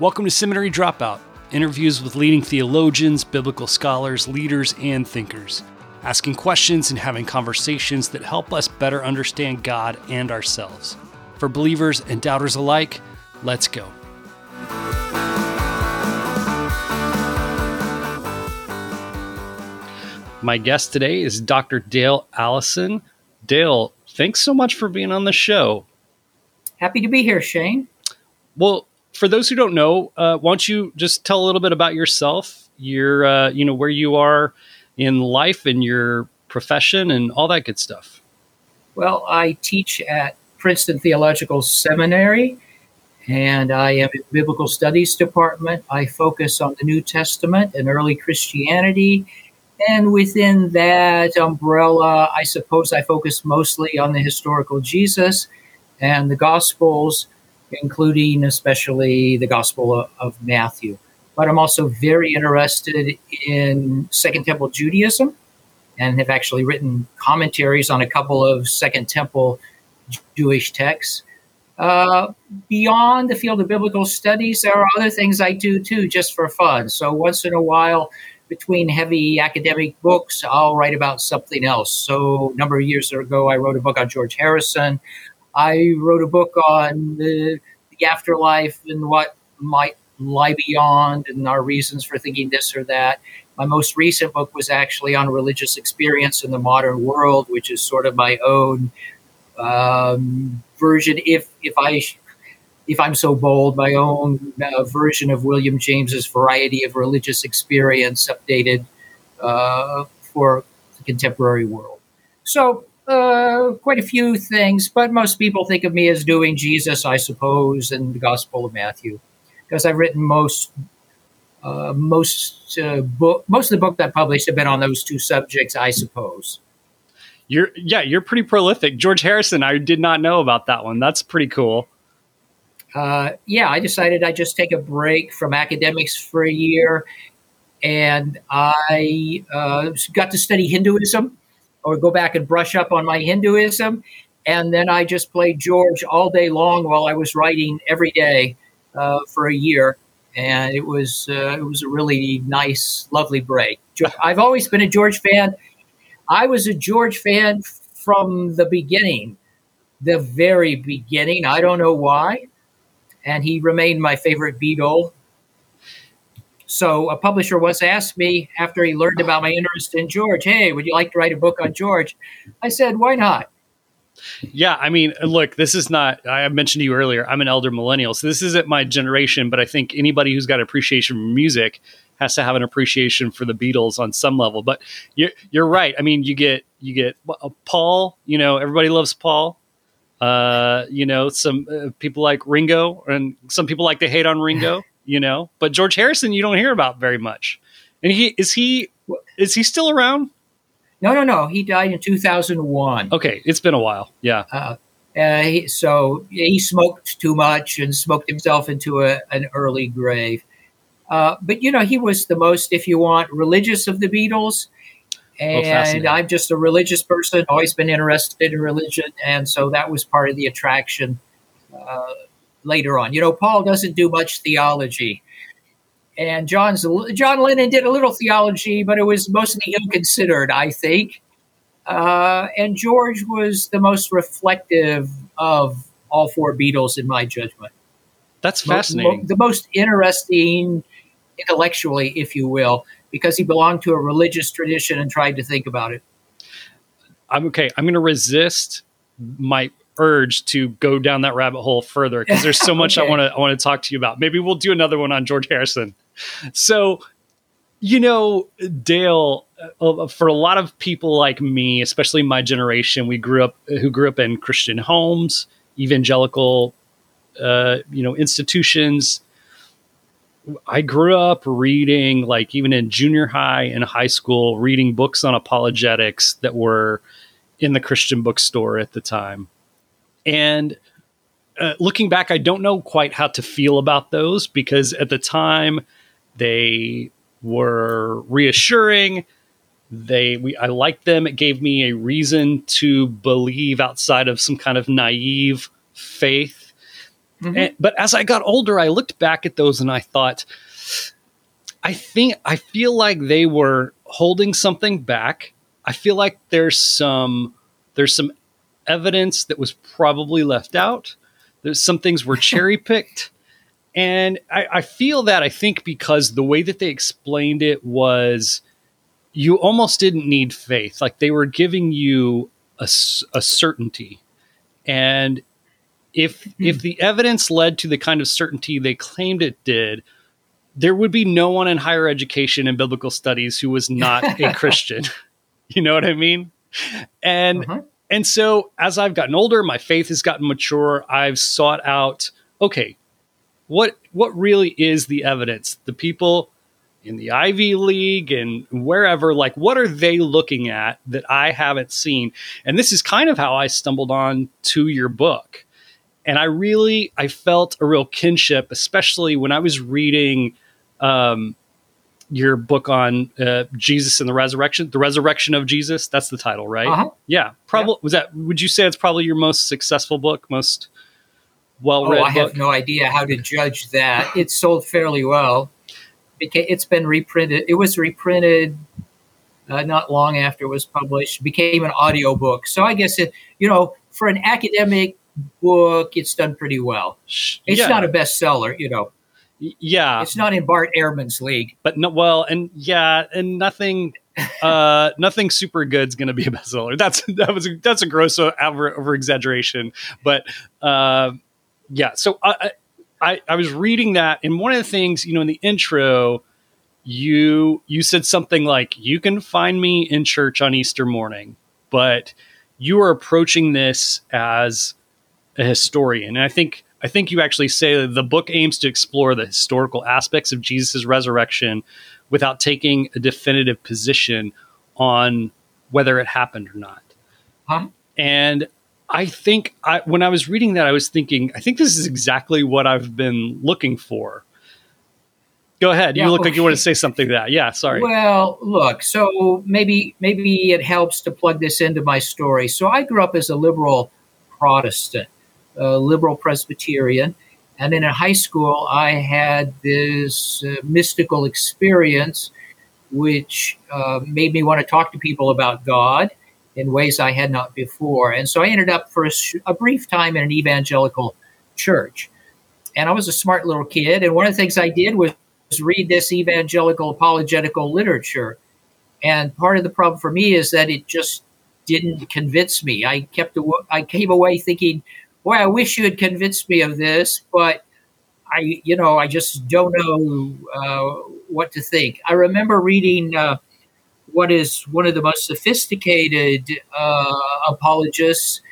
Welcome to Seminary Dropout interviews with leading theologians, biblical scholars, leaders, and thinkers, asking questions and having conversations that help us better understand God and ourselves. For believers and doubters alike, let's go. My guest today is Dr. Dale Allison. Dale, thanks so much for being on the show. Happy to be here, Shane. Well, for those who don't know, uh, why don't you just tell a little bit about yourself, your, uh, you know, where you are in life and your profession and all that good stuff? Well, I teach at Princeton Theological Seminary, and I am in Biblical Studies Department. I focus on the New Testament and early Christianity. And within that umbrella, I suppose I focus mostly on the historical Jesus and the Gospels including especially the Gospel of Matthew. But I'm also very interested in Second Temple Judaism and have actually written commentaries on a couple of Second Temple Jewish texts. Uh, beyond the field of biblical studies, there are other things I do too, just for fun. So once in a while, between heavy academic books, I'll write about something else. So a number of years ago, I wrote a book on George Harrison. I wrote a book on the, the afterlife and what might lie beyond and our reasons for thinking this or that. My most recent book was actually on religious experience in the modern world, which is sort of my own um, version, if if I if I'm so bold, my own uh, version of William James's variety of religious experience, updated uh, for the contemporary world. So uh, quite a few things, but most people think of me as doing Jesus, I suppose, and the Gospel of Matthew, because I've written most uh, most uh, book most of the book that published have been on those two subjects, I suppose. You're yeah, you're pretty prolific. George Harrison, I did not know about that one. That's pretty cool. Uh, yeah, I decided I'd just take a break from academics for a year, and I uh, got to study Hinduism or go back and brush up on my Hinduism. And then I just played George all day long while I was writing every day uh, for a year. And it was uh, it was a really nice, lovely break. I've always been a George fan. I was a George fan from the beginning, the very beginning. I don't know why. And he remained my favorite Beatle so a publisher once asked me after he learned about my interest in George, "Hey, would you like to write a book on George?" I said, "Why not?" Yeah, I mean, look, this is not. I mentioned to you earlier. I'm an elder millennial, so this isn't my generation. But I think anybody who's got appreciation for music has to have an appreciation for the Beatles on some level. But you're you're right. I mean, you get you get uh, Paul. You know, everybody loves Paul. Uh, you know, some uh, people like Ringo, and some people like to hate on Ringo you know. But George Harrison, you don't hear about very much. And he is he is he still around? No, no, no. He died in two thousand one. Okay, it's been a while. Yeah. Uh, uh, he, so he smoked too much and smoked himself into a, an early grave. Uh, but you know, he was the most, if you want, religious of the Beatles. Oh, and oh, I'm just a religious person, always been interested in religion, and so that was part of the attraction uh, later on. You know, Paul doesn't do much theology. And John's John Lennon did a little theology, but it was mostly ill-considered, I think. Uh, and George was the most reflective of all four Beatles, in my judgment. That's fascinating. Mo- the most interesting intellectually, if you will, because he belonged to a religious tradition and tried to think about it. I'm okay. I'm going to resist my urge to go down that rabbit hole further because there's so much okay. I want to I want to talk to you about. Maybe we'll do another one on George Harrison. So, you know, Dale, uh, for a lot of people like me, especially my generation, we grew up who grew up in Christian homes, evangelical, uh, you know, institutions. I grew up reading, like even in junior high and high school, reading books on apologetics that were in the Christian bookstore at the time. And uh, looking back, I don't know quite how to feel about those because at the time they were reassuring. They, we, I liked them. It gave me a reason to believe outside of some kind of naive faith. Mm-hmm. And, but as I got older, I looked back at those and I thought, I think I feel like they were holding something back. I feel like there's some there's some evidence that was probably left out. There's some things were cherry picked. And I, I, feel that I think because the way that they explained it was you almost didn't need faith. Like they were giving you a, a certainty. And if mm-hmm. if the evidence led to the kind of certainty they claimed it did, there would be no one in higher education and biblical studies who was not a Christian. you know what I mean? And uh-huh. And so as I've gotten older, my faith has gotten mature. I've sought out, okay, what what really is the evidence? The people in the Ivy League and wherever, like what are they looking at that I haven't seen? And this is kind of how I stumbled on to your book. And I really I felt a real kinship, especially when I was reading um, your book on uh, Jesus and the resurrection, the resurrection of Jesus. That's the title, right? Uh-huh. Yeah, probably. Yeah. Was that? Would you say it's probably your most successful book, most well read? Oh, I book? have no idea how to judge that. It sold fairly well. It's been reprinted. It was reprinted uh, not long after it was published. Became an audio book. So I guess it, you know, for an academic book, it's done pretty well. It's yeah. not a bestseller, you know yeah. It's not in bart ehrman's league. But no well and yeah and nothing uh nothing super good's gonna be a bestseller. That's that was a, that's a gross over, over exaggeration. But uh yeah so I, I i was reading that and one of the things you know in the intro you you said something like you can find me in church on easter morning but you are approaching this as a historian. And i think I think you actually say that the book aims to explore the historical aspects of Jesus' resurrection without taking a definitive position on whether it happened or not. Huh? And I think I, when I was reading that, I was thinking, I think this is exactly what I've been looking for. Go ahead. Yeah, you look okay. like you want to say something to that. Yeah, sorry. Well, look, so maybe maybe it helps to plug this into my story. So I grew up as a liberal Protestant a liberal Presbyterian. And in high school, I had this uh, mystical experience which uh, made me want to talk to people about God in ways I had not before. And so I ended up for a, sh- a, brief time in an evangelical church. And I was a smart little kid. And one of the things I did was read this evangelical apologetical literature. And part of the problem for me is that it just didn't convince me. I kept I came away thinking, boy, I wish you had convinced me of this, but I, you know, I just don't know uh, what to think. I remember reading uh, what is one of the most sophisticated uh, apologists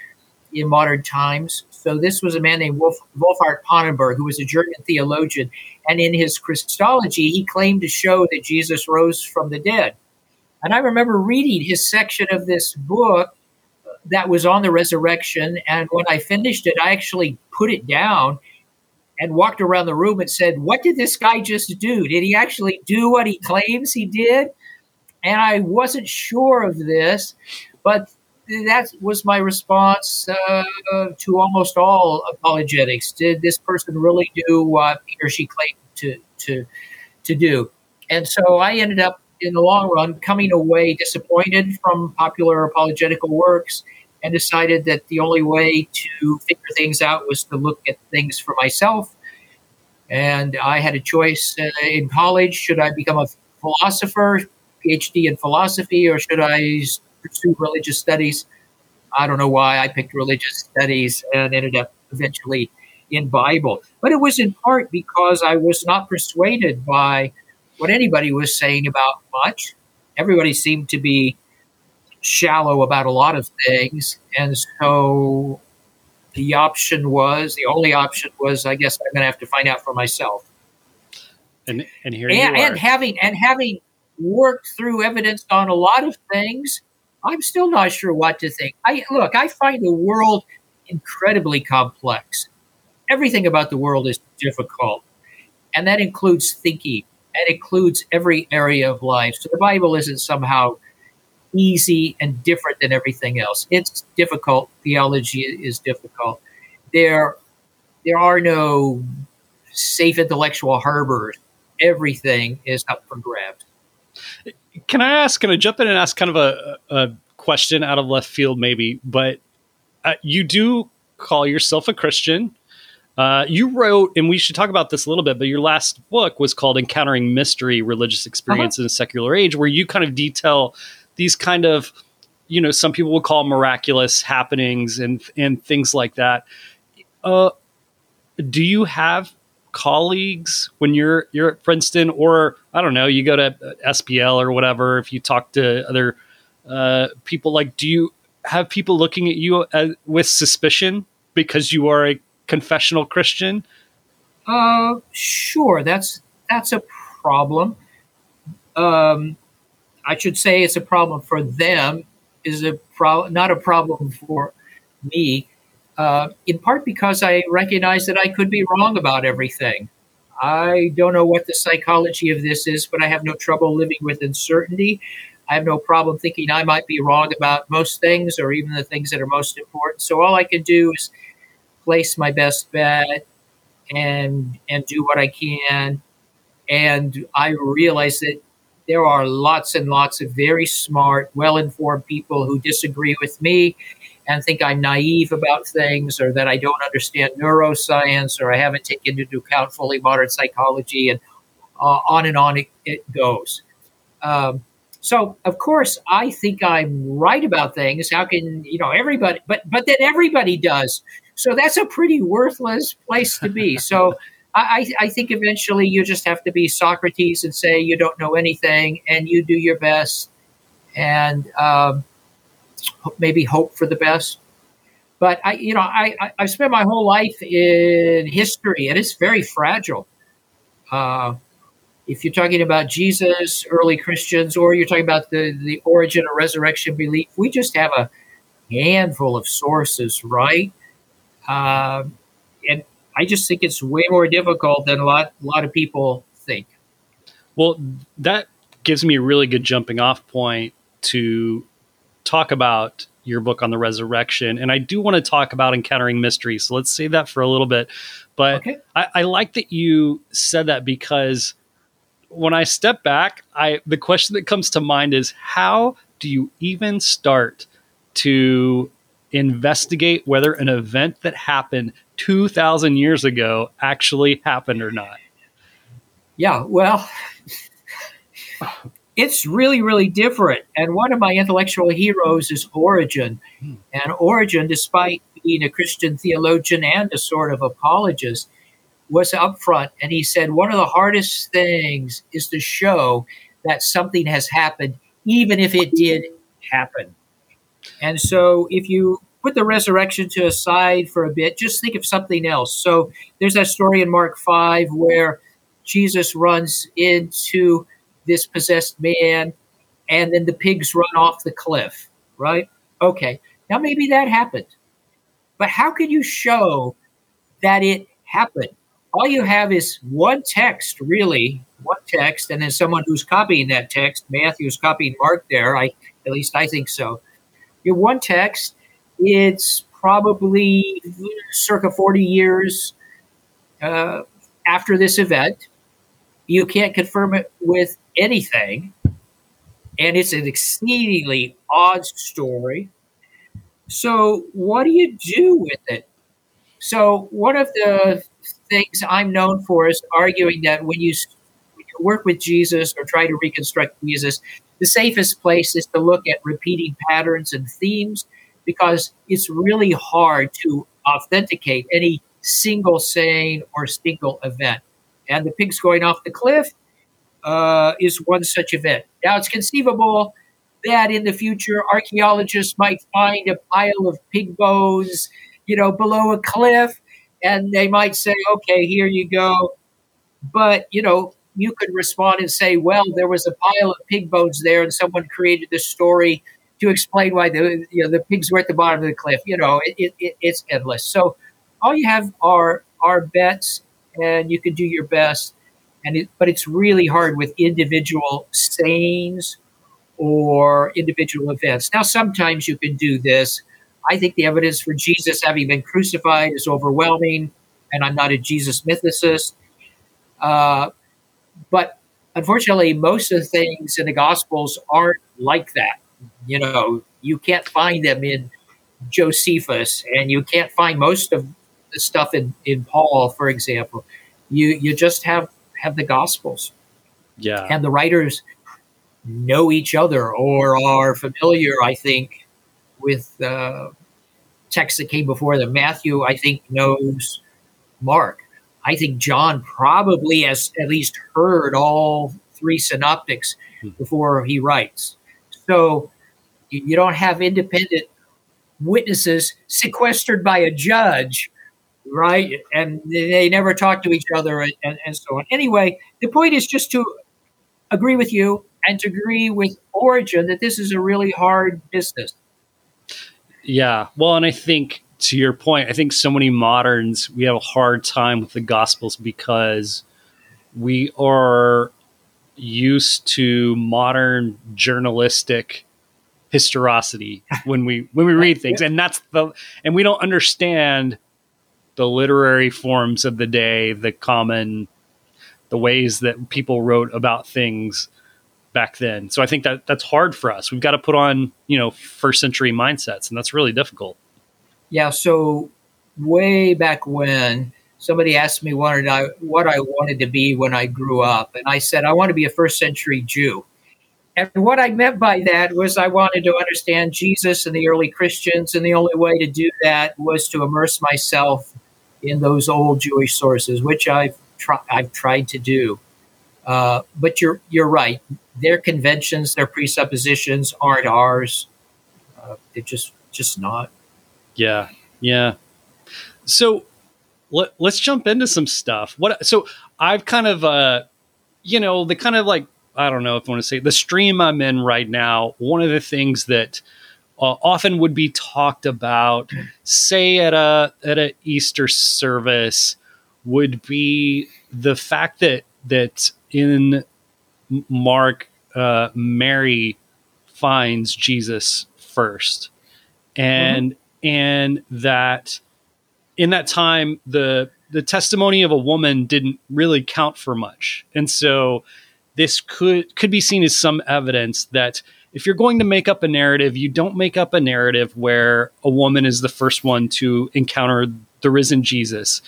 in modern times. So this was a man named Wolf, Wolfhart Pannenberg, who was a German theologian, and in his Christology, he claimed to show that Jesus rose from the dead. And I remember reading his section of this book that was on the resurrection. And when I finished it, I actually put it down and walked around the room and said, What did this guy just do? Did he actually do what he claims he did? And I wasn't sure of this, but that was my response uh, to almost all apologetics. Did this person really do what he or she claimed to, to, to do? And so I ended up in the long run coming away disappointed from popular apologetical works and decided that the only way to figure things out was to look at things for myself. And I had a choice uh, in college should I become a philosopher, PhD in philosophy, or should I pursue religious studies? I don't know why I picked religious studies and ended up eventually in Bible. But it was in part because I was not persuaded by what anybody was saying about much. Everybody seemed to be shallow about a lot of things. And so the option was, the only option was, I guess I'm going to have to find out for myself. And, and here and, and having and having worked through evidence on a lot of things, I'm still not sure what to think. I look, I find the world incredibly complex. Everything about the world is difficult, and that includes thinking. That includes every area of life. So the Bible isn't somehow easy and different than everything else. It's difficult. Theology is difficult. There there are no safe intellectual harbors. Everything is up for grabs. Can I ask? Can I jump in and ask kind of a, a question out of left field, maybe? But uh, you do call yourself a Christian. Uh, you wrote, and we should talk about this a little bit, but your last book was called Encountering Mystery Religious Experience uh-huh. in a Secular Age, where you kind of detail these kind of, you know, some people would call miraculous happenings and, and things like that. Uh, do you have colleagues when you're you're at Princeton, or I don't know, you go to SBL or whatever? If you talk to other uh, people, like, do you have people looking at you as, uh, with suspicion because you are a confessional Christian? Uh, sure. That's that's a problem. Um, I should say it's a problem for them. Is a problem, not a problem for me. Uh, in part because I recognize that I could be wrong about everything. I don't know what the psychology of this is, but I have no trouble living with uncertainty. I have no problem thinking I might be wrong about most things or even the things that are most important. So all I can do is place my best bet and and do what I can. And I realize that there are lots and lots of very smart, well-informed people who disagree with me and think I'm naive about things or that I don't understand neuroscience or I haven't taken into account fully modern psychology and uh, on and on it, it goes. Um, so of course I think I'm right about things. How can you know everybody? But but then everybody does. So that's a pretty worthless place to be. So I, I think eventually you just have to be Socrates and say you don't know anything and you do your best and um, maybe hope for the best. But I, you know, I, I have spent my whole life in history and it's very fragile. Uh, if you're talking about Jesus, early Christians, or you're talking about the, the origin of resurrection belief, we just have a handful of sources, right? Uh, and I just think it's way more difficult than a lot, a lot of people think. Well, that gives me a really good jumping off point to talk about your book on the resurrection. And I do want to talk about encountering mystery. So let's save that for a little bit. But okay. I, I like that you said that because when I step back, I the question that comes to mind is how do you even start to investigate whether an event that happened 2000 years ago actually happened or not? Yeah, well, it's really, really different. And one of my intellectual heroes is Origen. Hmm. And Origen, despite being a Christian theologian and a sort of apologist, was upfront and he said one of the hardest things is to show that something has happened, even if it did happen. And so if you put the resurrection to aside for a bit, just think of something else. So there's that story in Mark 5 where Jesus runs into this possessed man and then the pigs run off the cliff, right? Okay. Now maybe that happened. But how can you show that it happened? all you have is one text, really, one text, and then someone who's copying that text. Matthew's copying Mark there. I at least I think so. Your one text, it's probably circa 40 years uh, after this event. You can't confirm it with anything. And it's an exceedingly odd story. So, what do you do with it? So, one of the things I'm known for is arguing that when you, when you work with Jesus or try to reconstruct Jesus, the safest place is to look at repeating patterns and themes because it's really hard to authenticate any single saying or single event. And the pigs going off the cliff uh, is one such event. Now, it's conceivable that in the future archaeologists might find a pile of pig bones, you know, below a cliff, and they might say, okay, here you go. But, you know, you could respond and say, well, there was a pile of pig bones there, and someone created this story to explain why the you know the pigs were at the bottom of the cliff. You know, it, it, it's endless. So all you have are are bets, and you can do your best. And it, but it's really hard with individual sayings or individual events. Now, sometimes you can do this I think the evidence for Jesus having been crucified is overwhelming. and I'm not a Jesus mythicist. Uh, but unfortunately, most of the things in the Gospels aren't like that. You know, you can't find them in Josephus, and you can't find most of the stuff in, in Paul, for example. You you just have have the Gospels. Yeah. And the writers know each other or are familiar, I think, with uh, texts that came before them. Matthew, I think, knows Mark. I think John probably has at least heard all three synoptics hmm. before he writes. So you don't have independent witnesses sequestered by a judge, right? And they never talk to each other and, and, and so on. Anyway, the point is just to agree with you and to agree with Origen that this is a really hard business. Yeah. Well, and I think to your point, I think so many moderns, we have a hard time with the Gospels because we are used to modern journalistic historicity when we when we read things. And that's the and we don't understand the literary forms of the day the common the ways that people wrote about things back then. So i think that that's hard for us. We've got to put on you know first century mindsets and that's really difficult yeah so way back when somebody asked me what I what I wanted to be when I grew up, and I said I want to be a first century Jew. And what I meant by that was I wanted to understand Jesus and the early Christians, and the only way to do that was to immerse myself in those old Jewish sources, which I've tried I've tried to do. Uh, but you're you're right. Their conventions, their presuppositions aren't ours. Uh, they're just just not. Yeah, yeah. So let, us jump into some stuff. What so I've kind of uh you know, the kind of like I don't know if I want to say the stream I'm in right now, one of the things that uh, often would be talked about say at a at a Easter service would be the fact that that in Mark uh, Mary finds Jesus first and mm-hmm. And that in that time the the testimony of a woman didn't really count for much. And so this could could be seen as some evidence that if you're going to make up a narrative you don't make up a narrative where a woman is the first one to encounter the risen jesus.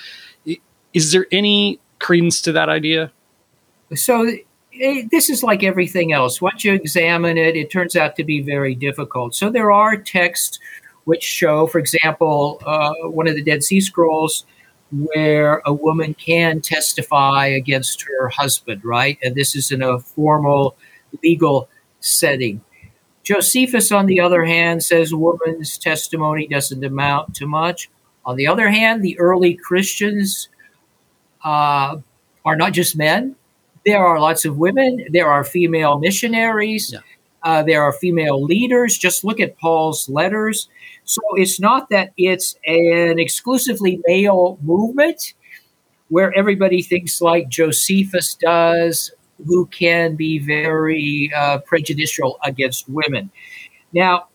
Is there any credence to that idea? So eh, this is like everything else. Once you examine it it turns out to be very difficult. So there are texts which show, for example, uh, one of the Dead Sea Scrolls where a woman can testify against her husband, right? And this is in a formal legal setting. Josephus, on the other hand, says a woman's testimony doesn't amount to much. On the other hand, the early Christians uh, are not just men. There are lots of women. There are female missionaries. Yeah. Uh, there are female leaders. Just look at Paul's letters. So it's not that it's an exclusively male movement where everybody thinks like Josephus does, who can be very uh, prejudicial against women. Now,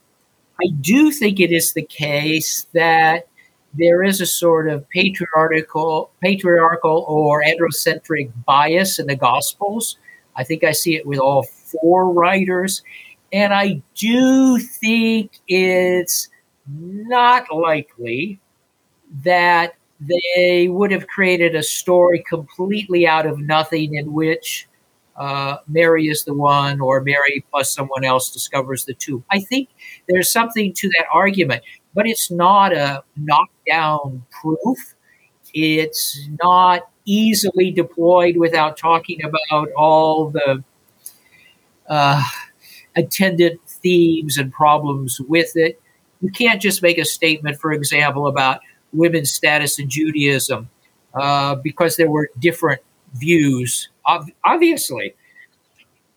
I do think it is the case that there is a sort of patriarchal, patriarchal or androcentric bias in the Gospels. I think I see it with all four writers, and I do think it's not likely that they would have created a story completely out of nothing in which uh, Mary is the one or Mary plus someone else discovers the tomb. I think there's something to that argument, but it's not a knockdown proof. It's not easily deployed without talking about all the uh, attendant themes and problems with it you can't just make a statement, for example, about women's status in Judaism uh, because there were different views, obviously.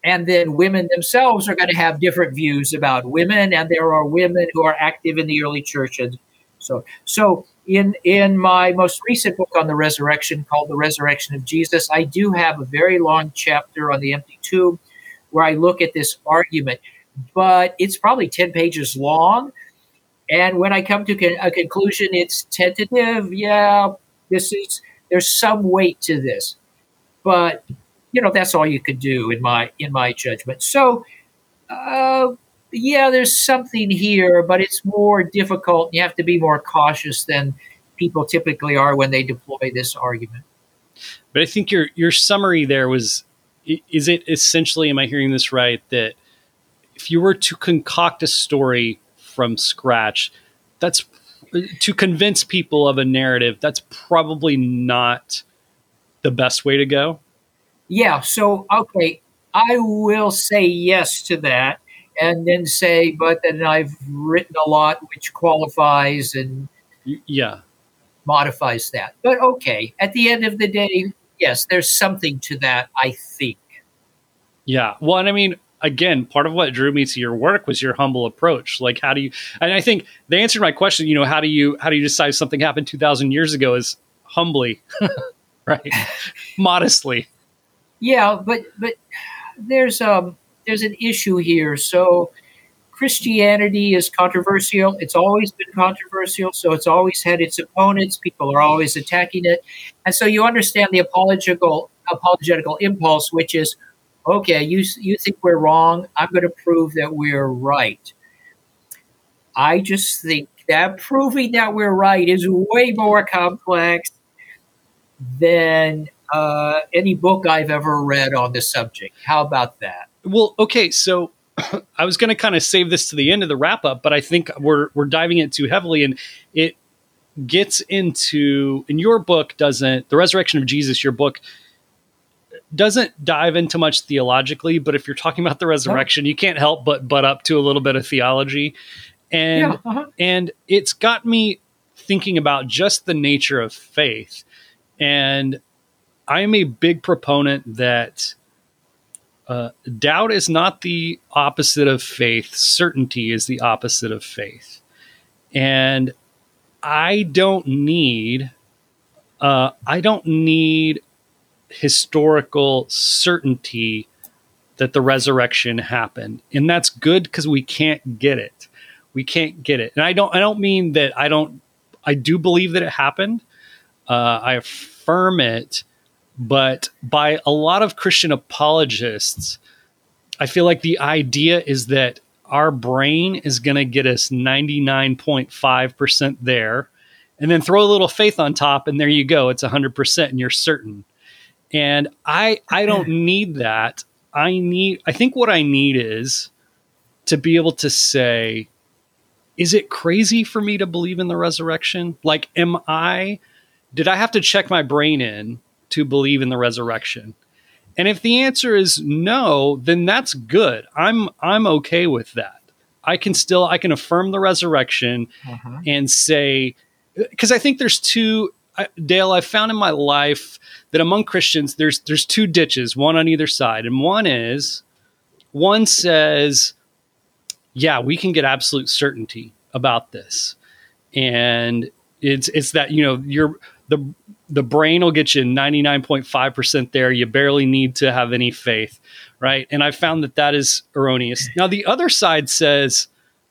And then women themselves are going to have different views about women, and there are women who are active in the early church. And so, so in in my most recent book on the resurrection, called "The Resurrection of Jesus," I do have a very long chapter on the empty tomb, where I look at this argument. But it's probably ten pages long, and when I come to a conclusion, it's tentative. Yeah, This is there's some weight to this, but you know that's all you could do in my in my judgment. So, uh, yeah, there's something here, but it's more difficult. You have to be more cautious than people typically are when they deploy this argument. But I think your your summary there was is it essentially am I hearing this right that if you were to concoct a story from scratch, that's to convince people of a narrative, that's probably not the best way to go. Yeah. So, okay, I will say yes to that and then say, but then I've written a lot which qualifies and yeah modifies that. But okay, at the end of the day, yes, there's something to that, I think. Yeah. Well, and I mean, again, part of what drew me to your work was your humble approach. Like, how do you? And I think the answer to my question, you know, how do you how do you decide something happened two thousand years ago is humbly, right, modestly. Yeah, but but there's um there's an issue here. So Christianity is controversial. It's always been controversial, so it's always had its opponents. People are always attacking it, and so you understand the apologetical apologetical impulse, which is okay, you, you think we're wrong. I'm going to prove that we're right. I just think that proving that we're right is way more complex than uh, any book I've ever read on the subject. How about that? Well, okay, so I was going to kind of save this to the end of the wrap up, but I think we're we're diving it too heavily, and it gets into in your book doesn't the resurrection of Jesus. Your book doesn't dive into much theologically, but if you're talking about the resurrection, you can't help but butt up to a little bit of theology. And yeah, uh-huh. and it's got me thinking about just the nature of faith. And I am a big proponent that uh, doubt is not the opposite of faith. Certainty is the opposite of faith. And I don't need, uh, I don't need historical certainty that the resurrection happened. And that's good because we can't get it. We can't get it. And I don't I don't mean that I don't I do believe that it happened. Uh, I affirm it, but by a lot of Christian apologists, I feel like the idea is that our brain is going to get us 99.5% there and then throw a little faith on top and there you go it's 100% and you're certain and I I don't need that. I need I think what I need is to be able to say is it crazy for me to believe in the resurrection? Like am I did I have to check my brain in to believe in the resurrection? And if the answer is no, then that's good. I'm I'm okay with that. I can still I can affirm the resurrection uh-huh. and say because I think there's two I, Dale I've found in my life that among Christians there's there's two ditches, one on either side, and one is one says, yeah, we can get absolute certainty about this, and it's it's that you know you're the the brain will get you 99.5% there. You barely need to have any faith right? And i found that that is erroneous. Now the other side says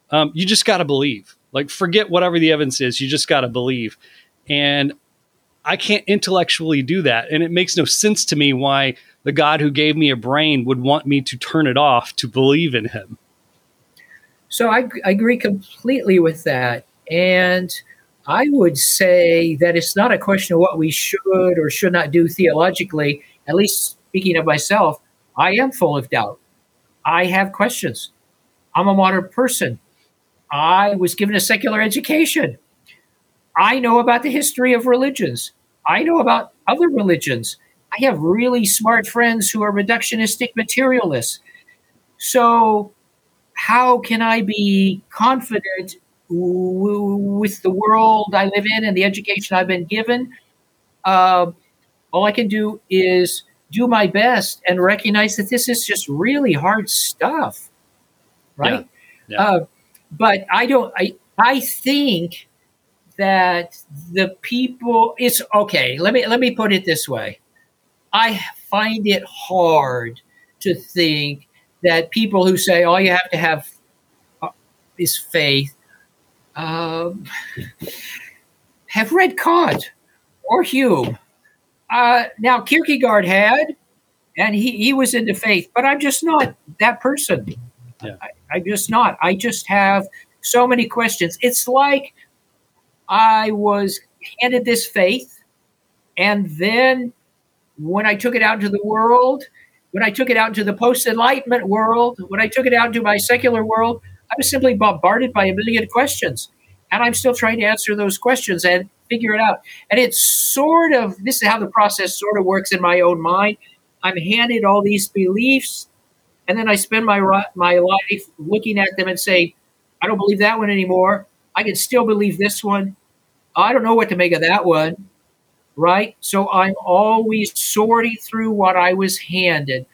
um, you just got to believe. Like forget whatever the evidence is. You just got to believe. And I can't intellectually do that. And it makes no sense to me why the God who gave me a brain would want me to turn it off to believe in him. So I, I agree completely with that. And I would say that it's not a question of what we should or should not do theologically. At least speaking of myself, I am full of doubt. I have questions. I'm a modern person. I was given a secular education. I know about the history of religions. I know about other religions. I have really smart friends who are reductionistic materialists. So, how can I be confident w- with the world I live in and the education I've been given? Uh, all I can do is do my best and recognize that this is just really hard stuff, right? Yeah. Yeah. Uh, but I don't. I I think that the people it's okay let me let me put it this way i find it hard to think that people who say all you have to have uh, is faith um, have read kant or Hume. Uh, now, Kierkegaard had, and he, he was into faith, but I'm just not that person. Yeah. I, I'm just not. I just have so many questions. It's like I was handed this faith, and then when I took it out into the world, when I took it out into the post enlightenment world, when I took it out into my secular world, I was simply bombarded by a million questions. And I'm still trying to answer those questions and figure it out. And it's sort of this is how the process sort of works in my own mind. I'm handed all these beliefs, and then I spend my my life looking at them and say, I don't believe that one anymore. I can still believe this one. I don't know what to make of that one. Right? So I'm always sorting through what I was handed.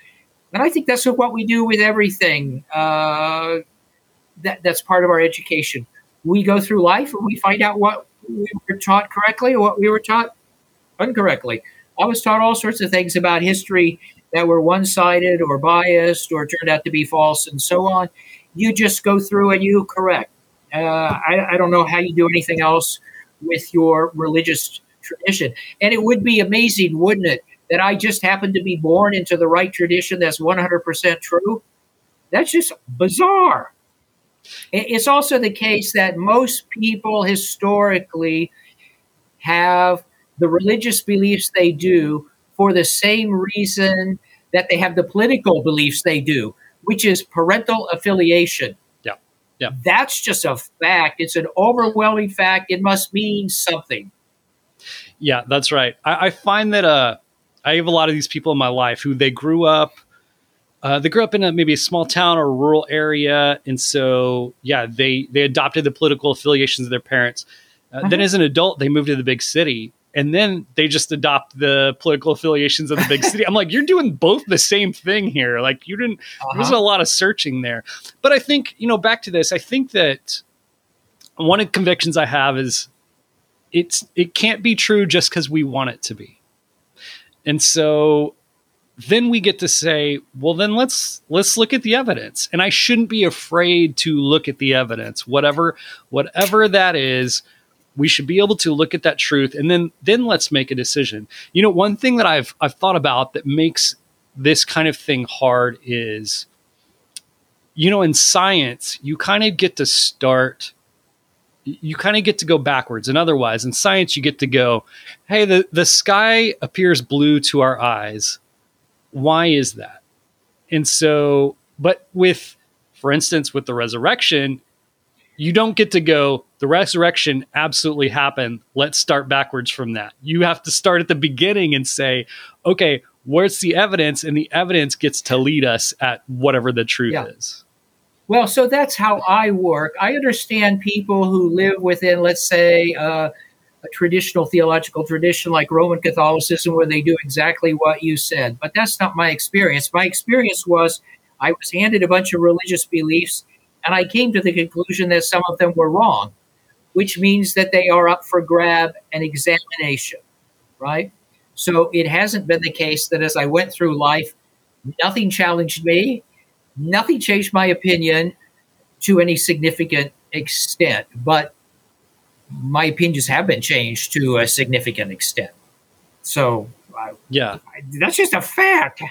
And I think that's what we do with everything. Uh, that, that's part of our education. We go through life and we find out what we were taught correctly or what we were taught incorrectly. I was taught all sorts of things about history that were one sided or biased or turned out to be false and so on. You just go through and you correct. Uh, I, I don't know how you do anything else with your religious tradition. And it would be amazing, wouldn't it, that I just happened to be born into the right tradition that's 100% true? That's just bizarre. It's also the case that most people historically have the religious beliefs they do for the same reason that they have the political beliefs they do, which is parental affiliation. Yeah. That's just a fact. It's an overwhelming fact. It must mean something. Yeah, that's right. I, I find that uh, I have a lot of these people in my life who they grew up uh, they grew up in a, maybe a small town or a rural area, and so yeah, they they adopted the political affiliations of their parents. Uh, uh-huh. Then, as an adult, they moved to the big city, and then they just adopt the political affiliations of the big city. I'm like, you're doing both the same thing here. Like, you didn't. Uh-huh. There's a lot of searching there, but I think you know back to this. I think that one of the convictions I have is it's it can't be true just because we want it to be, and so then we get to say, well, then let's let's look at the evidence. And I shouldn't be afraid to look at the evidence, whatever whatever that is. We should be able to look at that truth, and then then let's make a decision. You know, one thing that I've I've thought about that makes this kind of thing hard is, you know, in science, you kind of get to start you kind of get to go backwards. And otherwise, in science, you get to go, hey, the, the sky appears blue to our eyes why is that? And so, but with, for instance, with the resurrection, you don't get to go, the resurrection absolutely happened. Let's start backwards from that. You have to start at the beginning and say, okay, where's the evidence? And the evidence gets to lead us at whatever the truth yeah. is. Well, so that's how I work. I understand people who live within, let's say, uh, a traditional theological tradition like Roman Catholicism, where they do exactly what you said. But that's not my experience. My experience was I was handed a bunch of religious beliefs, and I came to the conclusion that some of them were wrong, which means that they are up for grab and examination, right? So it hasn't been the case that as I went through life, nothing challenged me, nothing changed my opinion to any significant extent. But my opinions have been changed to a significant extent. So, uh, yeah, that's just a fact.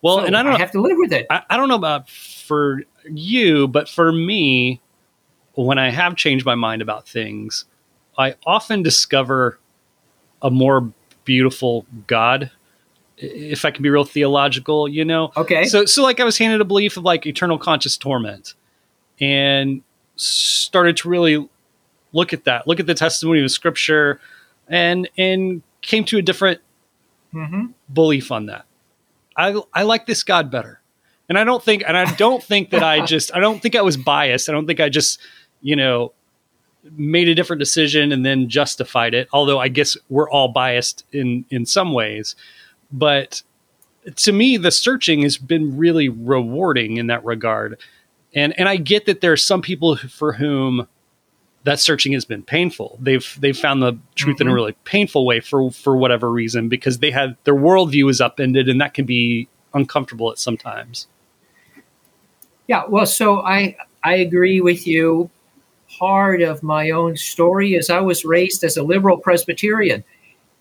Well, so and I don't I have to live with it. I, I don't know about for you, but for me, when I have changed my mind about things, I often discover a more beautiful God. If I can be real theological, you know. Okay. So, so like I was handed a belief of like eternal conscious torment, and started to really look at that, look at the testimony of Scripture, and and came to a different mm-hmm. belief on that. I I like this God better, and I don't think and I don't think that I just I don't think I was biased. I don't think I just you know made a different decision and then justified it. Although I guess we're all biased in in some ways, but to me the searching has been really rewarding in that regard. And and I get that there are some people for whom that searching has been painful. They've they've found the truth mm-hmm. in a mm-hmm. really painful way for for whatever reason because they had their worldview is upended and that can be uncomfortable at sometimes. Yeah, well, so I I agree with you part of my own story is I was raised as a liberal Presbyterian,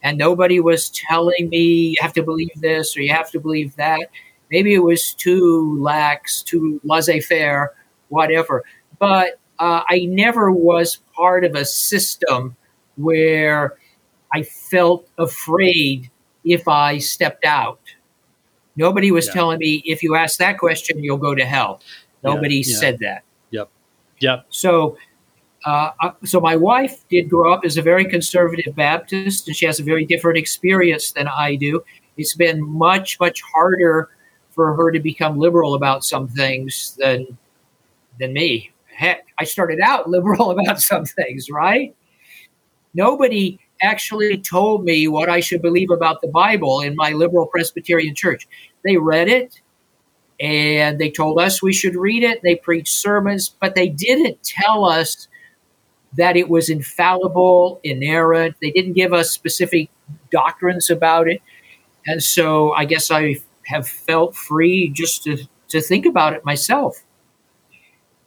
and nobody was telling me you have to believe this or you have to believe that. Maybe it was too lax, too laissez faire, whatever. But uh, I never was part of a system where I felt afraid if I stepped out. Nobody was yeah. telling me if you ask that question, you'll go to hell. Nobody yeah, yeah. said that. Yep. Yep. So, uh, uh, so my wife did grow up as a very conservative Baptist, and she has a very different experience than I do. It's been much, much harder for her to become liberal about some things than than me. Heck, I started out liberal about some things, right? Nobody actually told me what I should believe about the Bible in my liberal Presbyterian church. They read it and they told us we should read it. They preached sermons, but they didn't tell us that it was infallible, inerrant. They didn't give us specific doctrines about it. And so I guess I have felt free just to, to think about it myself.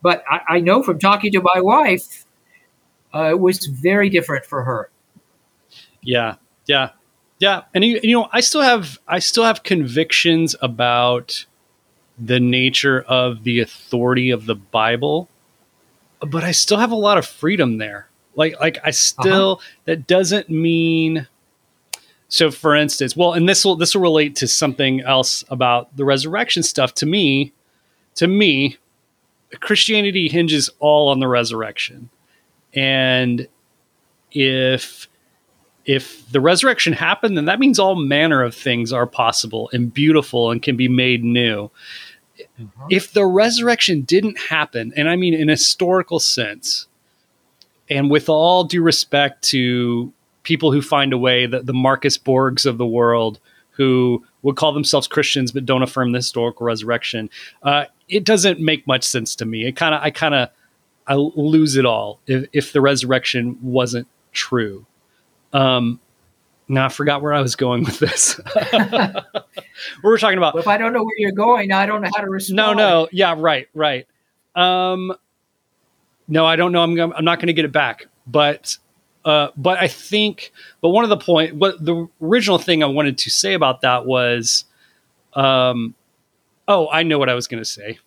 But I, I know from talking to my wife, uh, it was very different for her. Yeah, yeah, yeah. And you, you know, I still have I still have convictions about the nature of the authority of the Bible, but I still have a lot of freedom there. Like, like I still uh-huh. that doesn't mean. So, for instance, well, and this will this will relate to something else about the resurrection stuff. To me, to me, Christianity hinges all on the resurrection, and if if the resurrection happened, then that means all manner of things are possible and beautiful and can be made new. Mm-hmm. If the resurrection didn't happen, and I mean in a historical sense, and with all due respect to people who find a way, that the Marcus Borgs of the world who would call themselves Christians but don't affirm the historical resurrection, uh, it doesn't make much sense to me. It kind of, I kind of, I lose it all if, if the resurrection wasn't true. Um, now I forgot where I was going with this. we were talking about. Well, if I don't know where you're going, I don't know how to respond. No, no, yeah, right, right. Um, no, I don't know. I'm I'm not going to get it back, but uh, but I think, but one of the point, what the original thing I wanted to say about that was, um, oh, I know what I was going to say.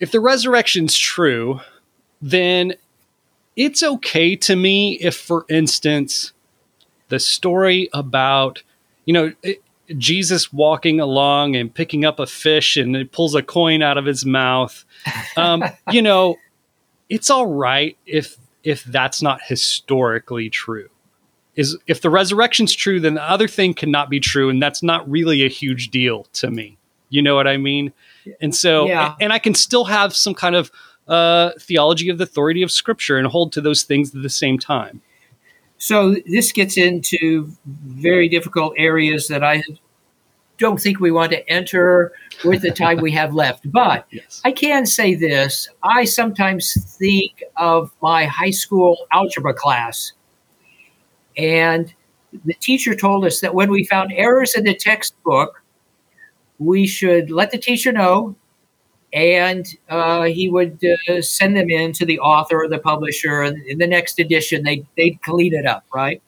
If the resurrection's true, then it's okay to me if, for instance, the story about, you know, it, Jesus walking along and picking up a fish and it pulls a coin out of his mouth. Um, you know, it's all right if if that's not historically true. Is if the resurrection's true, then the other thing cannot be true, and that's not really a huge deal to me. You know what I mean? And so, yeah. and I can still have some kind of uh, theology of the authority of Scripture and hold to those things at the same time. So this gets into very difficult areas that I don't think we want to enter with the time we have left. But yes. I can say this I sometimes think of my high school algebra class. And the teacher told us that when we found errors in the textbook, we should let the teacher know and uh, he would uh, send them in to the author or the publisher. And in the next edition, they, they'd clean it up, right?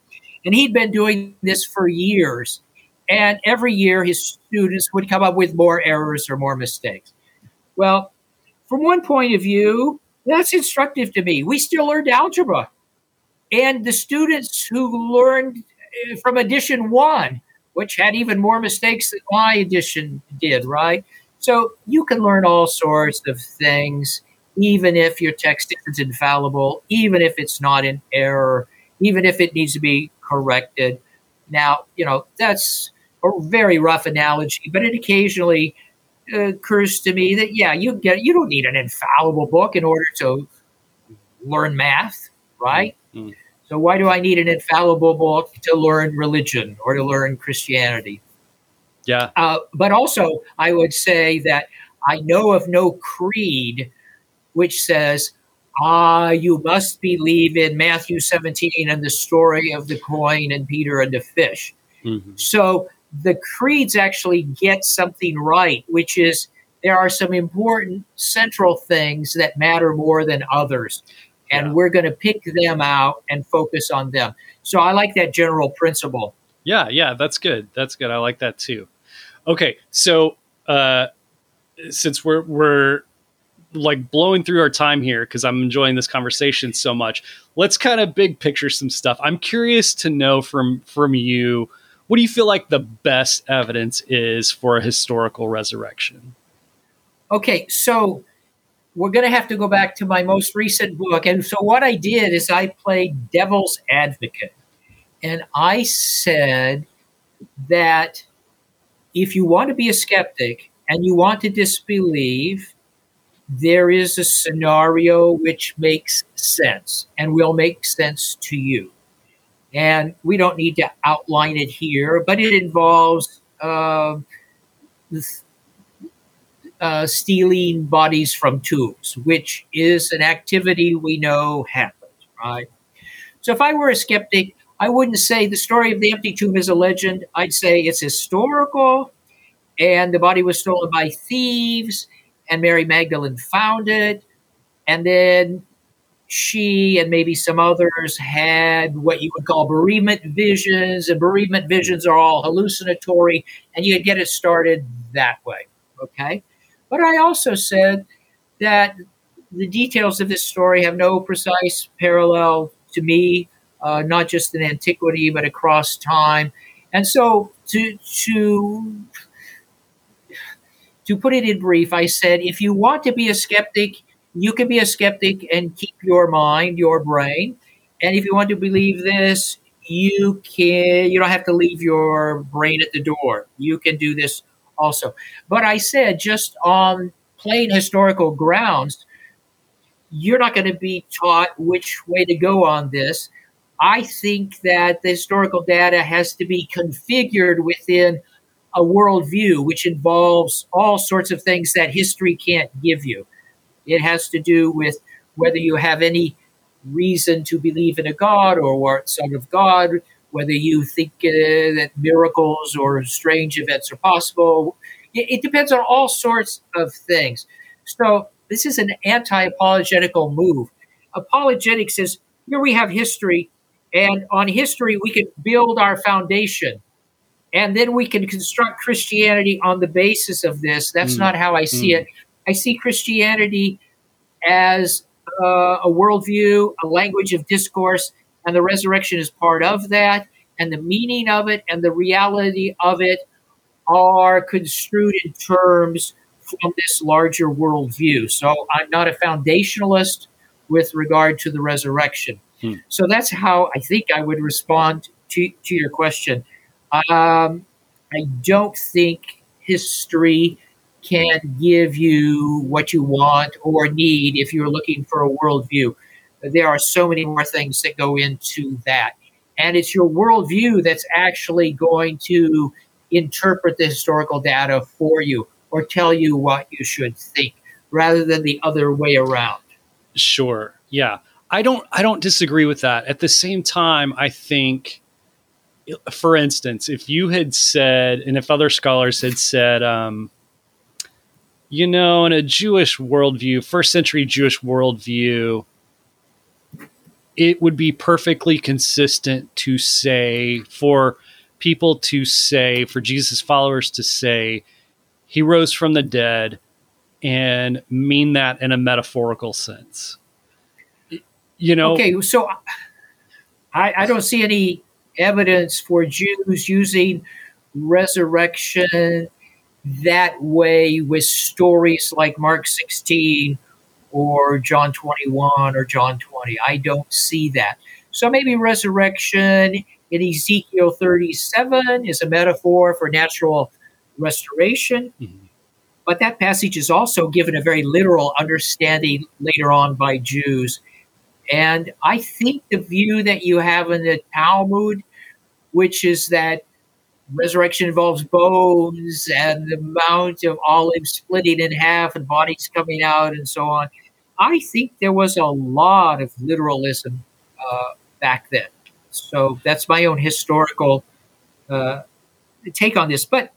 And he'd been doing this for years. And every year, his students would come up with more errors or more mistakes. Well, from one point of view, that's instructive to me. We still learned algebra. And the students who learned uh, from edition one, which had even more mistakes than my edition did, right? So you can learn all sorts of things, even if your text isn't infallible, even if it's not in error, even if it needs to be corrected. Now, you know, that's a very rough analogy, but it occasionally occurs to me that yeah, you get you don't need an infallible book in order to learn math, right? Mm-hmm. So why do I need an infallible book to learn religion or to learn Christianity? Yeah. Uh, but also, I would say that I know of no creed which says, ah, you must believe in Matthew 17 and the story of the coin and Peter and the fish. Mm-hmm. So the creeds actually get something right, which is there are some important central things that matter more than others. and Yeah. we're going to pick them out and focus on them. So I like that general principle. Yeah, yeah, that's good. That's good. I like that too. Okay, so uh, since we're we're like blowing through our time here because I'm enjoying this conversation so much, let's kind of big picture some stuff. I'm curious to know from from you, what do you feel like the best evidence is for a historical resurrection? Okay, so we're going to have to go back to my most recent book. And so what I did is I played devil's advocate. And I said that if you want to be a skeptic and you want to disbelieve, there is a scenario which makes sense and will make sense to you. And we don't need to outline it here, but it involves uh, uh, stealing bodies from tombs, which is an activity we know happens, right? So if I were a skeptic, I wouldn't say the story of the empty tomb is a legend. I'd say it's historical and the body was stolen by thieves and Mary Magdalene found it. And then she and maybe some others had what you would call bereavement visions, and bereavement visions are all hallucinatory, and you get it started that way. Okay. But I also said that the details of this story have no precise parallel to me, uh, not just in antiquity, but across time. And so to, to, to put it in brief, I said if you want to be a skeptic, you can be a skeptic and keep your mind, your brain. And if you want to believe this, you can you don't have to leave your brain at the door. You can do this also. But I said just on plain historical grounds, you're not going to be taught which way to go on this. I think that the historical data has to be configured within a worldview, which involves all sorts of things that history can't give you. It has to do with whether you have any reason to believe in a God or what son of God, whether you think uh, that miracles or strange events are possible. It, it depends on all sorts of things. So this is an anti-apologetical move. Apologetics is here we have history, and on history we can build our foundation, and then we can construct Christianity on the basis of this. That's Mm. not how I see Mm. it. I see Christianity as uh, a worldview, a language of discourse, and the resurrection is part of that. And the meaning of it and the reality of it are construed in terms from this larger worldview. So I'm not a foundationalist with regard to the resurrection. Hmm. So that's how I think I would respond to, to your question. Um, I don't think history can give you what you want or need if you're looking for a worldview. There are so many more things that go into that. And it's your worldview that's actually going to interpret the historical data for you or tell you what you should think rather than the other way around. Sure. Yeah. I don't I don't disagree with that. At the same time, I think for instance, if you had said and if other scholars had said um you know, in a Jewish worldview, first century Jewish worldview, it would be perfectly consistent to say for people to say, for Jesus followers to say, he rose from the dead and mean that in a metaphorical sense. You know, Okay, so I, I don't see any evidence for Jews using resurrection that way with stories like Mark 16 or John 21 or John 20. I don't see that. So maybe resurrection in Ezekiel 37 is a metaphor for natural restoration. Mhm. But that passage is also given a very literal understanding later on by Jews. And I think the view that you have in the Talmud, which is that resurrection involves bones and the Mount of Olives splitting in half and bodies coming out and so on, I think there was a lot of literalism uh, back then. So that's my own historical uh, take on this. But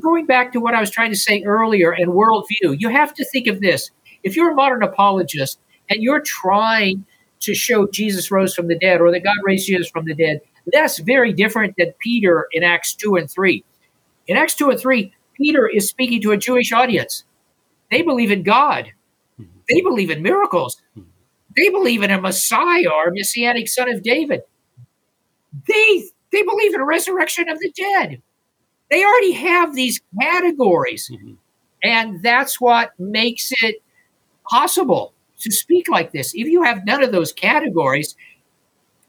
going back to what I was trying to say earlier and worldview, you have to think of this. If you're a modern apologist and you're trying to show Jesus rose from the dead or that God raised Jesus from the dead, that's very different than Peter in Acts 2 and 3. In Acts 2 and 3, Peter is speaking to a Jewish audience. They believe in God, they believe in miracles, they believe in a Messiah or a messianic son of David. They, they believe in a resurrection of the dead. They already have these categories. Mm-hmm. And that's what makes it possible to speak like this. If you have none of those categories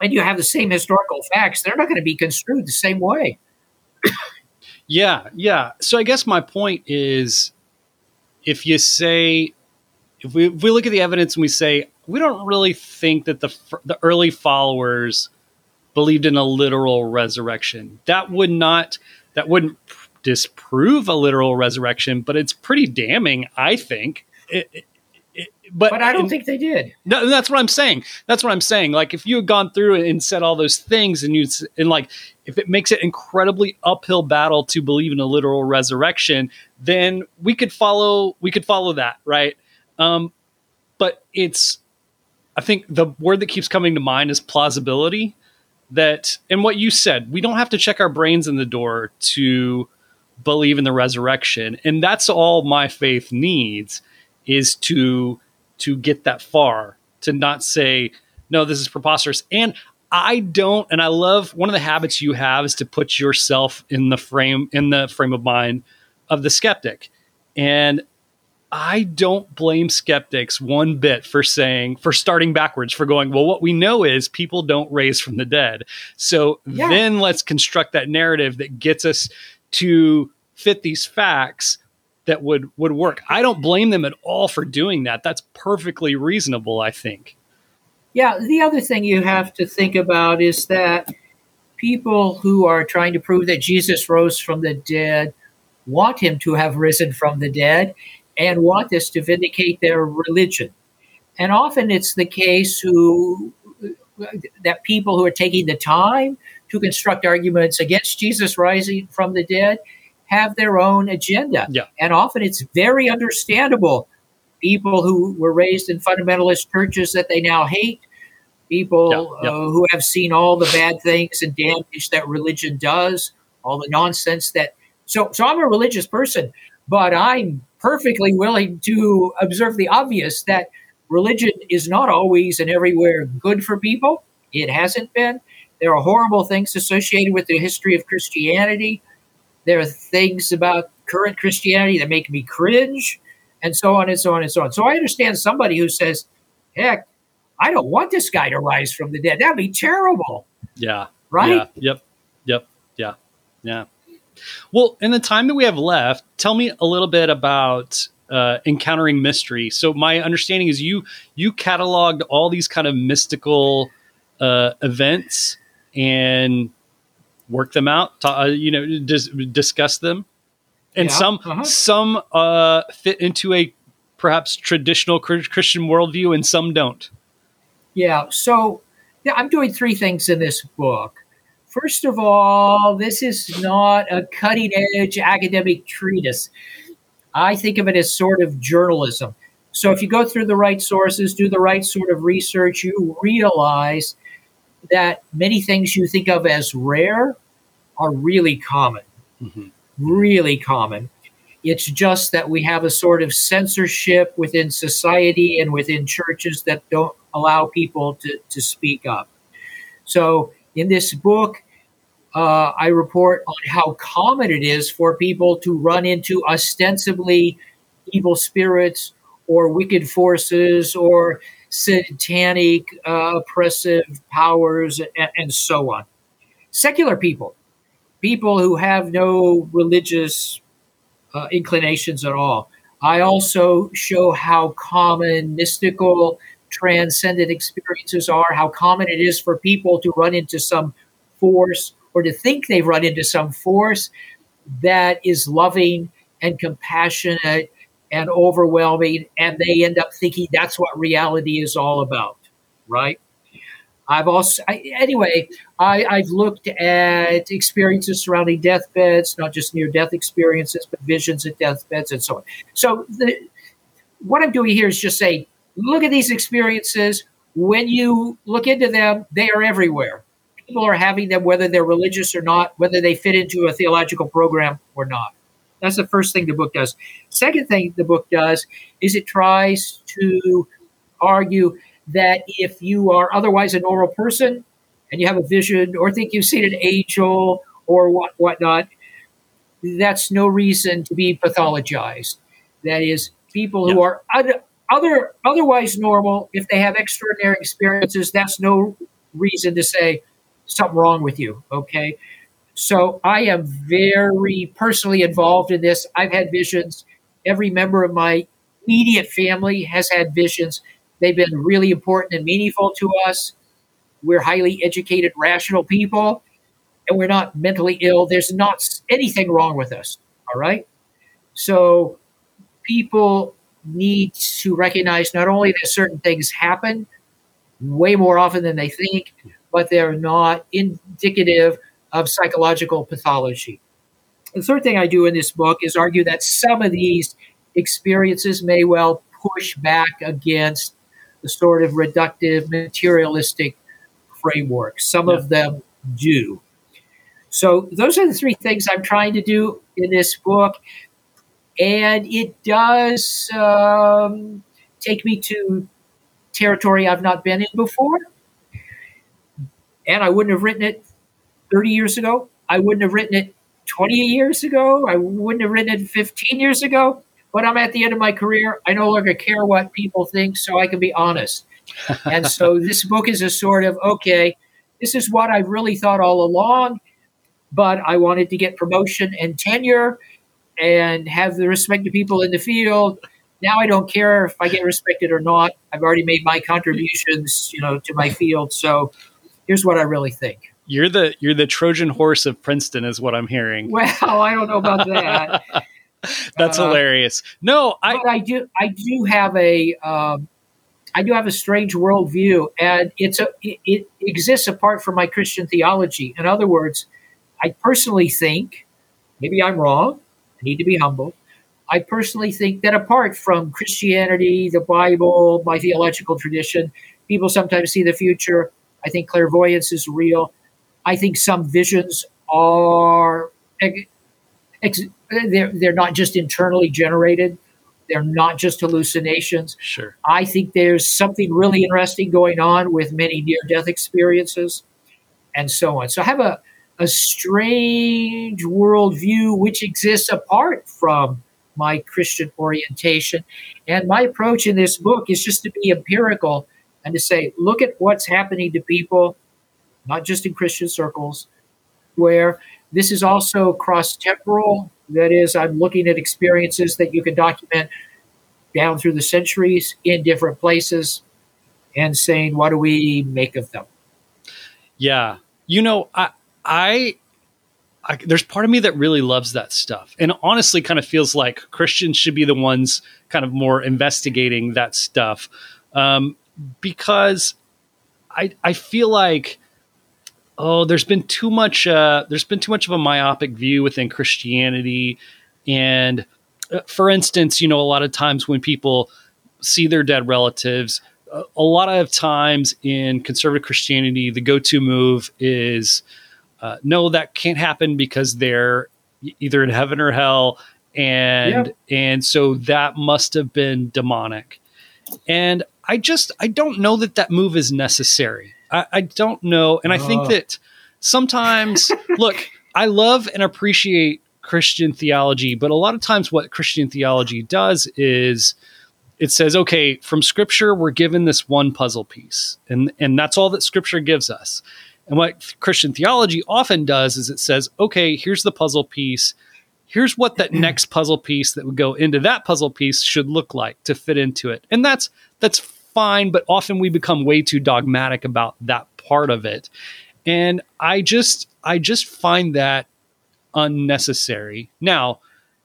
and you have the same historical facts, they're not going to be construed the same way. yeah, yeah. So I guess my point is if you say, if we, if we look at the evidence and we say, we don't really think that the, the early followers believed in a literal resurrection. That would not, that wouldn't disprove a literal resurrection, but it's pretty damning, I think. It, it, but, but I don't think they did. No, that's what I'm saying. That's what I'm saying. Like if you had gone through and said all those things, and you and like if it makes it incredibly uphill battle to believe in a literal resurrection, then we could follow. We could follow that, right? Um, but it's. I think the word that keeps coming to mind is plausibility. That and what you said, we don't have to check our brains in the door to believe in the resurrection, and that's all my faith needs is to to get that far to not say no this is preposterous. And i don't and i love one of the habits you have is to put yourself in the frame in the frame of mind of the skeptic. And i don't blame skeptics one bit for saying for starting backwards for going well what we know is people don't raise from the dead. So yeah. then let's construct that narrative that gets us to fit these facts that would would work. I don't blame them at all for doing that. That's perfectly reasonable, I think. Yeah, the other thing you have to think about is that people who are trying to prove that Jesus rose from the dead want him to have risen from the dead and want this to vindicate their religion. And often it's the case who that people who are taking the time to construct arguments against Jesus rising from the dead have their own agenda. Yeah. And often it's very understandable. People who were raised in fundamentalist churches that they now hate, people yeah, yeah. Uh, who have seen all the bad things and damage that religion does, all the nonsense that. So, so I'm a religious person, but I'm perfectly willing to observe the obvious that religion is not always and everywhere good for people. It hasn't been. There are horrible things associated with the history of Christianity. There are things about current Christianity that make me cringe, and so on and so on and so on. So I understand somebody who says, heck, I don't want this guy to rise from the dead. That'd be terrible. Yeah. Right? Yeah. Yep. Yep. Yeah. Yeah. Well, in the time that we have left, tell me a little bit about uh, encountering mystery. So my understanding is you you cataloged all these kind of mystical uh, events and work them out, uh, you know, dis- discuss them, and yeah. some uh-huh. some uh, fit into a perhaps traditional Christian worldview, and some don't. Yeah. So yeah, I'm doing three things in this book. First of all, this is not a cutting edge academic treatise. I think of it as sort of journalism. So if you go through the right sources, do the right sort of research, you realize that many things you think of as rare are really common. Mm-hmm. Really common. It's just that we have a sort of censorship within society and within churches that don't allow people to, to speak up. So, in this book, uh, I report on how common it is for people to run into ostensibly evil spirits or wicked forces or satanic uh, oppressive powers and, and so on. Secular people, people who have no religious uh, inclinations at all. I also show how common mystical, transcendent experiences are, how common it is for people to run into some force or to think they've run into some force that is loving and compassionate and overwhelming, and they end up thinking that's what reality is all about, right? I've also, I, anyway, I, I've looked at experiences surrounding deathbeds, not just near death experiences, but visions at deathbeds and so on. So, the, what I'm doing here is just say look at these experiences. When you look into them, they are everywhere. People are having them, whether they're religious or not, whether they fit into a theological program or not. That's the first thing the book does. Second thing the book does is it tries to argue that if you are otherwise a normal person and you have a vision or think you've seen an angel or what whatnot, that's no reason to be pathologized. That is, people who are other, other otherwise normal, if they have extraordinary experiences, that's no reason to say something wrong with you. Okay, so I am very personally involved in this. I've had visions. Every member of my immediate family has had visions. They've been really important and meaningful to us. We're highly educated, rational people, and we're not mentally ill. There's not anything wrong with us. All right. So people need to recognize not only that certain things happen way more often than they think, but they're not indicative of psychological pathology. The third thing I do in this book is argue that some of these experiences may well push back against the sort of reductive, materialistic framework. Some yeah. of them do. So, those are the three things I'm trying to do in this book. And it does um, take me to territory I've not been in before. And I wouldn't have written it 30 years ago. I wouldn't have written it 20 years ago. I wouldn't have written it 15 years ago. But I'm at the end of my career. I no longer care what people think, so I can be honest. and so this book is a sort of okay, this is what I've really thought all along, but I wanted to get promotion and tenure and have the respect of people in the field. Now I don't care if I get respected or not. I've already made my contributions, you know, to my field. So here's what I really think. You're the you're the Trojan horse of Princeton, is what I'm hearing. Well, I don't know about that. That's uh, hilarious. No, I I do I do have a um, I do have a strange worldview, and it's a it, it exists apart from my Christian theology. In other words, I personally think, maybe I'm wrong. I need to be humble. I personally think that apart from Christianity, the Bible, my theological tradition, people sometimes see the future. I think clairvoyance is real. I think some visions are they're they're not just internally generated. They're not just hallucinations. Sure. I think there's something really interesting going on with many near death experiences and so on. So I have a, a strange worldview which exists apart from my Christian orientation. And my approach in this book is just to be empirical and to say, look at what's happening to people not just in Christian circles, where this is also cross temporal. That is, I'm looking at experiences that you can document down through the centuries in different places and saying, what do we make of them? Yeah. You know, I, I, I, there's part of me that really loves that stuff and honestly kind of feels like Christians should be the ones kind of more investigating that stuff um, because I, I feel like oh, there's been too much. Uh, there's been too much of a myopic view within Christianity, and uh, for instance, you know, a lot of times when people see their dead relatives, uh, a lot of times in conservative Christianity, the go-to move is uh, no, that can't happen because they're either in heaven or hell, and yeah. and so that must have been demonic. And I just I don't know that that move is necessary. I, I don't know, and I think that sometimes, look, I love and appreciate Christian theology, but a lot of times, what Christian theology does is it says, okay, from Scripture, we're given this one puzzle piece, and and that's all that Scripture gives us. And what Christian theology often does is it says, okay, here's the puzzle piece. Here's what that next puzzle piece that would go into that puzzle piece should look like to fit into it. And that's that's fine, but often we become way too dogmatic about that part of it. And I just I just find that unnecessary. Now,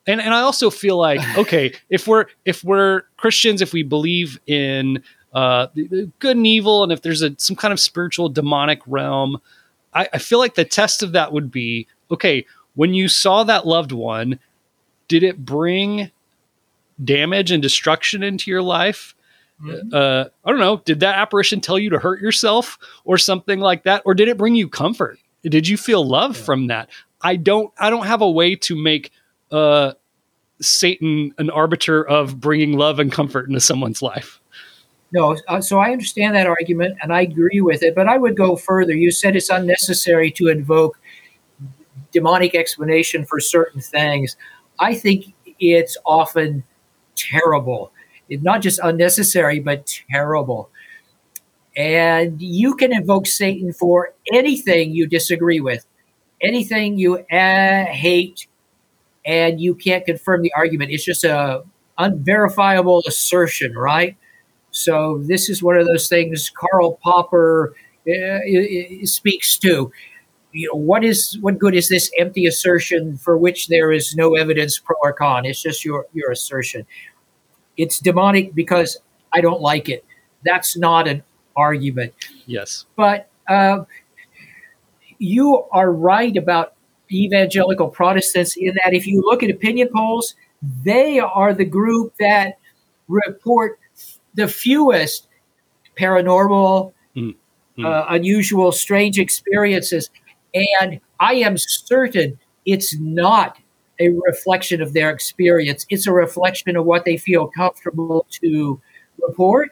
and, and I also feel like, okay, if we're if we're Christians, if we believe in uh, good and evil, and if there's a some kind of spiritual demonic realm, I, I feel like the test of that would be okay. When you saw that loved one, did it bring damage and destruction into your life? Mm-hmm. Uh, I don't know. Did that apparition tell you to hurt yourself or something like that, or did it bring you comfort? Did you feel love yeah. from that? I don't. I don't have a way to make uh, Satan an arbiter of bringing love and comfort into someone's life. No, uh, so I understand that argument and I agree with it, but I would go further. You said it's unnecessary to invoke demonic explanation for certain things. I think it's often terrible. Not just unnecessary, but terrible. And you can invoke Satan for anything you disagree with, anything you uh, hate, and you can't confirm the argument. It's just a unverifiable assertion, right? So this is one of those things Karl Popper uh, speaks to. You know, what is what good is this empty assertion for which there is no evidence pro or con? It's just your your assertion. It's demonic because I don't like it. That's not an argument. Yes, but uh, you are right about evangelical Protestants in that if you look at opinion polls, they are the group that report the fewest paranormal, mm. Mm. Uh, unusual, strange experiences. And I am certain it's not a reflection of their experience, it's a reflection of what they feel comfortable to report.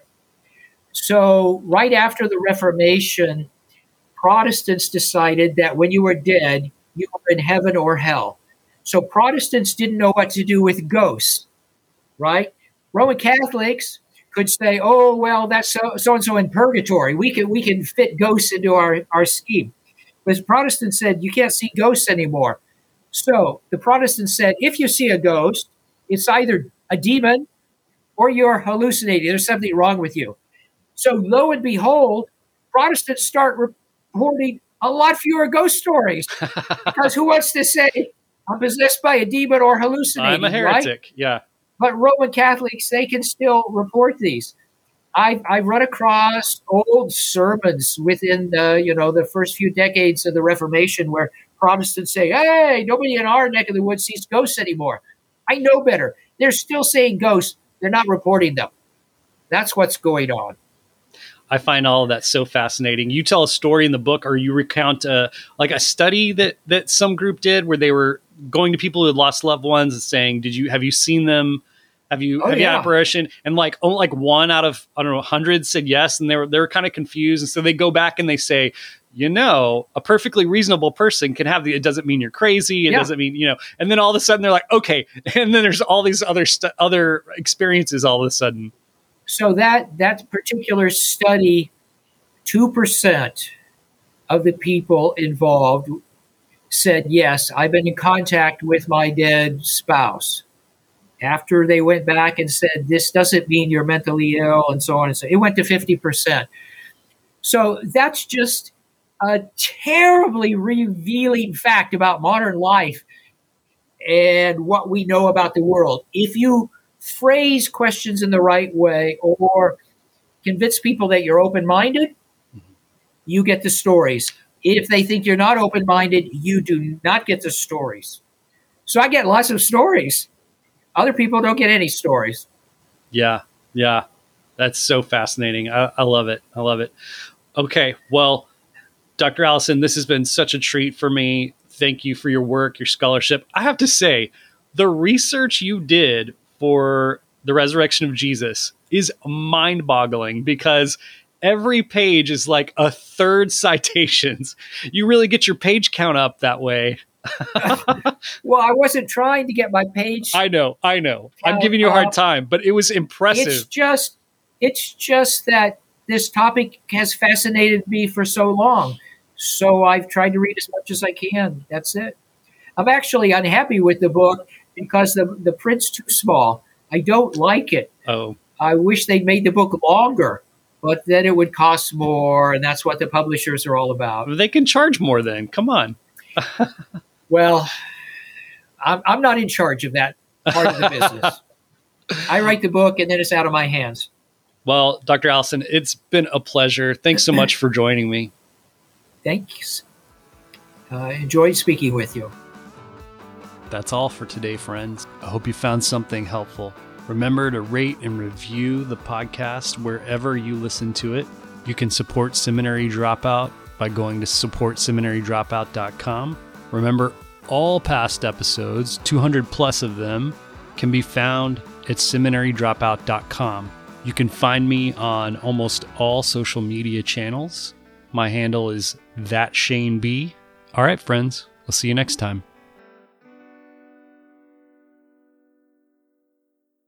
So, right after the Reformation, Protestants decided that when you were dead, you were in heaven or hell. So Protestants didn't know what to do with ghosts, right? Roman Catholics could say, "Oh, well, that's so and so in purgatory. We can we can fit ghosts into our our scheme." But Protestants said you can't see ghosts anymore. So the Protestants said, if you see a ghost, it's either a demon or you're hallucinating. There's something wrong with you. So lo and behold, Protestants start reporting a lot fewer ghost stories because who wants to say I'm possessed by a demon or hallucinating? I'm a heretic. Right? Yeah. But Roman Catholics, they can still report these. I've, I've run across old sermons within the you know the first few decades of the Reformation where Protestants say, "Hey, nobody in our neck of the woods sees ghosts anymore." I know better. They're still saying ghosts. They're not reporting them. That's what's going on. I find all of that so fascinating. You tell a story in the book, or you recount a, uh, like a study that that some group did where they were going to people who had lost loved ones and saying, "Did you have you seen them? Have you oh, have yeah. you apparition?" And like only like one out of I don't know hundreds said yes, and they were they were kind of confused, and so they go back and they say, you know, a perfectly reasonable person can have the. It doesn't mean you're crazy. It yeah. doesn't mean you know. And then all of a sudden they're like, okay. And then there's all these other stu- other experiences all of a sudden. So that that particular study, two percent of the people involved said yes. I've been in contact with my dead spouse. After they went back and said this doesn't mean you're mentally ill and so on and so, it went to fifty percent. So that's just a terribly revealing fact about modern life and what we know about the world. If you phrase questions in the right way or convince people that you're open minded, mm-hmm. you get the stories. If they think you're not open minded, you do not get the stories. So I get lots of stories. Other people don't get any stories. Yeah, yeah. That's so fascinating. I, I love it. I love it. Okay, well, Dr. Allison, this has been such a treat for me. Thank you for your work, your scholarship. I have to say, the research you did for the resurrection of Jesus is mind boggling because every page is like a third citations. You really get your page count up that way. well, I wasn't trying to get my page. I know, I know. I'm giving you a hard time, but it was impressive. It's just, it's just that this topic has fascinated me for so long. So I've tried to read as much as I can. That's it. I'm actually unhappy with the book because the the print's too small. I don't like it. Oh. I wish they'd made the book longer, but then it would cost more, and that's what the publishers are all about. They can charge more then. Come on. well, I'm, I'm not in charge of that part of the business. I write the book, and then it's out of my hands. Well, Dr. Allison, it's been a pleasure. Thanks so much for joining me. Thanks. Uh, enjoyed speaking with you. That's all for today, friends. I hope you found something helpful. Remember to rate and review the podcast wherever you listen to it. You can support Seminary Dropout by going to supportseminarydropout.com. Remember, all past episodes, 200 plus of them, can be found at seminarydropout.com. You can find me on almost all social media channels. My handle is that Shane B. All right, friends, I'll see you next time.